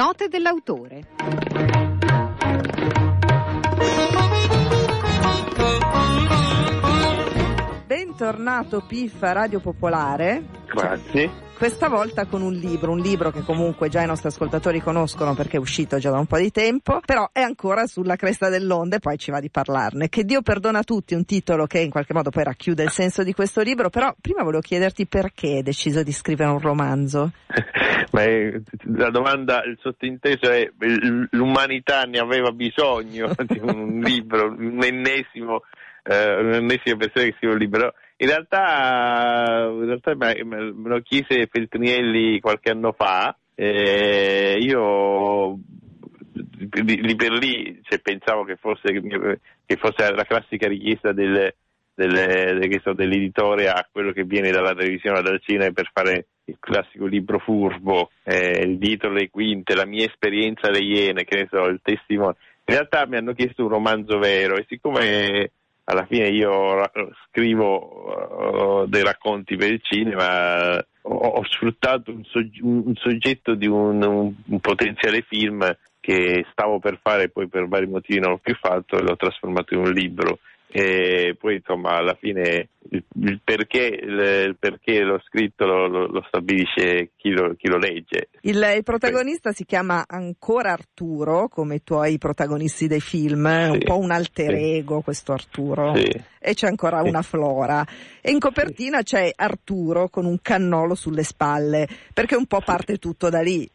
Note dell'autore. Bentornato Piff a Radio Popolare. Grazie. Questa volta con un libro, un libro che comunque già i nostri ascoltatori conoscono perché è uscito già da un po' di tempo, però è ancora sulla cresta dell'onda e poi ci va di parlarne. Che Dio perdona tutti, un titolo che in qualche modo poi racchiude il senso di questo libro, però prima volevo chiederti perché hai deciso di scrivere un romanzo. Beh, la domanda, il sottinteso è l'umanità ne aveva bisogno di un libro, un ennesimo, eh, un'ennesima persona che scrive un libro in realtà, in realtà me, lo chiese Feltrinelli qualche anno fa, eh, io lì per lì cioè, pensavo che fosse, che fosse, la classica richiesta del, del, so, dell'editore a quello che viene dalla televisione o dal cinema per fare il classico libro furbo, eh, il titolo le quinte, la mia esperienza alle Iene, che ne so, il testimone. In realtà mi hanno chiesto un romanzo vero e siccome alla fine io scrivo uh, dei racconti per il cinema, ho, sfruttato un, sogg- un, soggetto di un, un, un, potenziale film che stavo per fare poi per vari motivi non l'ho più fatto e l'ho trasformato in un libro e poi insomma alla fine il, il, perché, il, perché, l'ho scritto lo, lo, lo stabilisce chi lo, chi lo legge. Il, il protagonista sì. si chiama ancora Arturo, come i tuoi protagonisti dei film, sì. un po' un alter ego sì. questo Arturo, e c'è ancora una Flora. E in copertina c'è Arturo con un cannolo sulle spalle, perché un po' parte tutto da lì.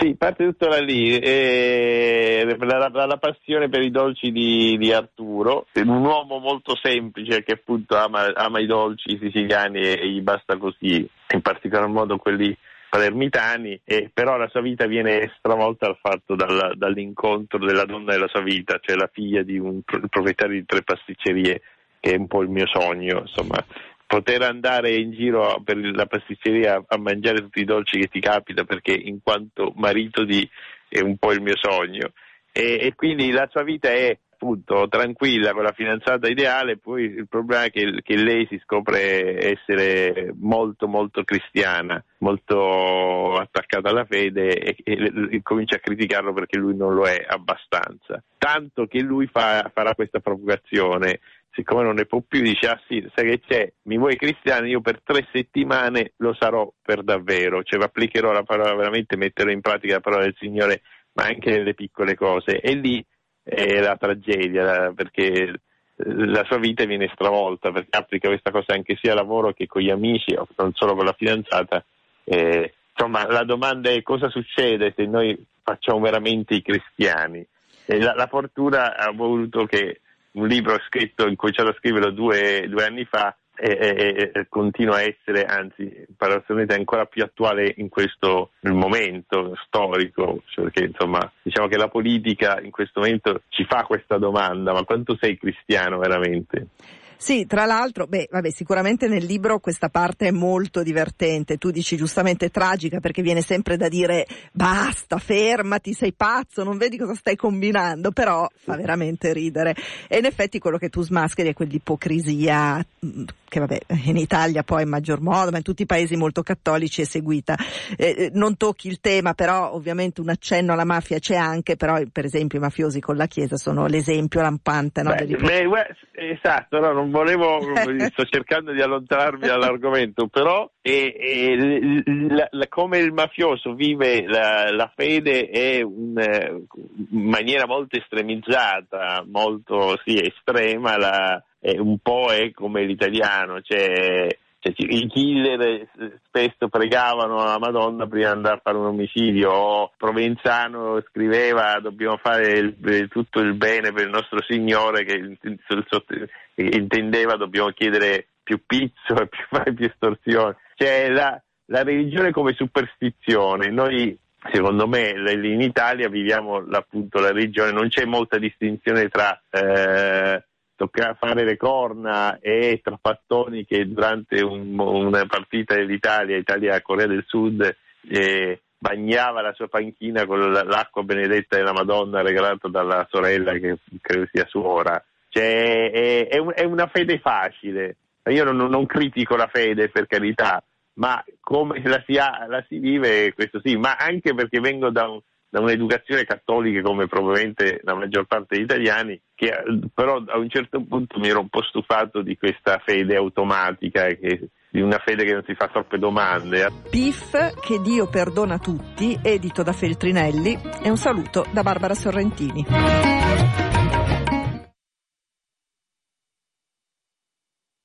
Sì, parte tutto da lì, eh, la, la, la, passione per i dolci di, di, Arturo, un uomo molto semplice che appunto ama, ama i dolci siciliani e, e, gli basta così, in particolar modo quelli palermitani, e però la sua vita viene stravolta dal fatto dal, dall'incontro della donna della sua vita, cioè la figlia di un proprietario di tre pasticcerie, che è un po' il mio sogno, insomma poter andare in giro per la pasticceria a mangiare tutti i dolci che ti capita perché in quanto marito di è un po' il mio sogno e, e quindi la sua vita è appunto tranquilla con la fidanzata ideale, poi il problema è che, che, lei si scopre essere molto molto cristiana, molto attaccata alla fede e, e, e, comincia a criticarlo perché lui non lo è abbastanza. Tanto che lui fa, farà questa provocazione siccome non ne può più, dice: Ah sì, sai che c'è, mi vuoi cristiano? Io per tre settimane lo sarò per davvero, cioè applicherò la parola veramente, metterò in pratica la parola del Signore, ma anche nelle piccole cose. E lì è la tragedia, perché la sua vita viene stravolta, perché applica questa cosa anche sia al lavoro che con gli amici, non solo con la fidanzata. Eh, insomma, la domanda è cosa succede se noi facciamo veramente i cristiani? La, la fortuna ha voluto che un libro scritto, incominciato a scriverlo due, due anni fa e, e, e, continua a essere, anzi, paradossalmente ancora più attuale in questo momento storico, perché insomma diciamo che la politica in questo momento ci fa questa domanda, ma quanto sei cristiano veramente? Sì, tra l'altro, beh, vabbè, sicuramente nel libro questa parte è molto divertente. Tu dici giustamente tragica perché viene sempre da dire basta, fermati, sei pazzo, non vedi cosa stai combinando, però fa veramente ridere. E in effetti quello che tu smascheri è quell'ipocrisia che vabbè, in Italia poi in maggior modo, ma in tutti i paesi molto cattolici è seguita. Eh, eh, non tocchi il tema, però ovviamente un accenno alla mafia c'è anche, però per esempio i mafiosi con la Chiesa sono l'esempio lampante. No, beh, beh, esatto, no, non volevo, sto cercando di allontanarmi dall'argomento, però e, e, la, la, come il mafioso vive la, la fede è un, eh, in maniera molto estremizzata, molto sì, estrema, la, un po' è come l'italiano, cioè, cioè, i killer spesso pregavano la Madonna prima di andare a fare un omicidio, o Provenzano scriveva dobbiamo fare il, tutto il bene per il nostro Signore che intendeva dobbiamo chiedere più pizzo e più più estorsione. Cioè la, la religione come superstizione, noi secondo me in Italia viviamo appunto la religione, non c'è molta distinzione tra eh, fare le corna e Trapattoni che durante un, una partita dell'Italia, Italia-Corea del Sud, eh, bagnava la sua panchina con l'acqua benedetta della Madonna regalata dalla sorella che credo sia suora. Cioè, è, è, è una fede facile. Io non, non, critico la fede per carità, ma come la si, ha, la si, vive, questo sì, ma anche perché vengo da un, da un'educazione cattolica come probabilmente la maggior parte degli italiani, che però a un certo punto mi ero un po' stufato di questa fede automatica che di una fede che non si fa troppe domande. PIF, che Dio perdona tutti, edito da Feltrinelli, e un saluto da Barbara Sorrentini.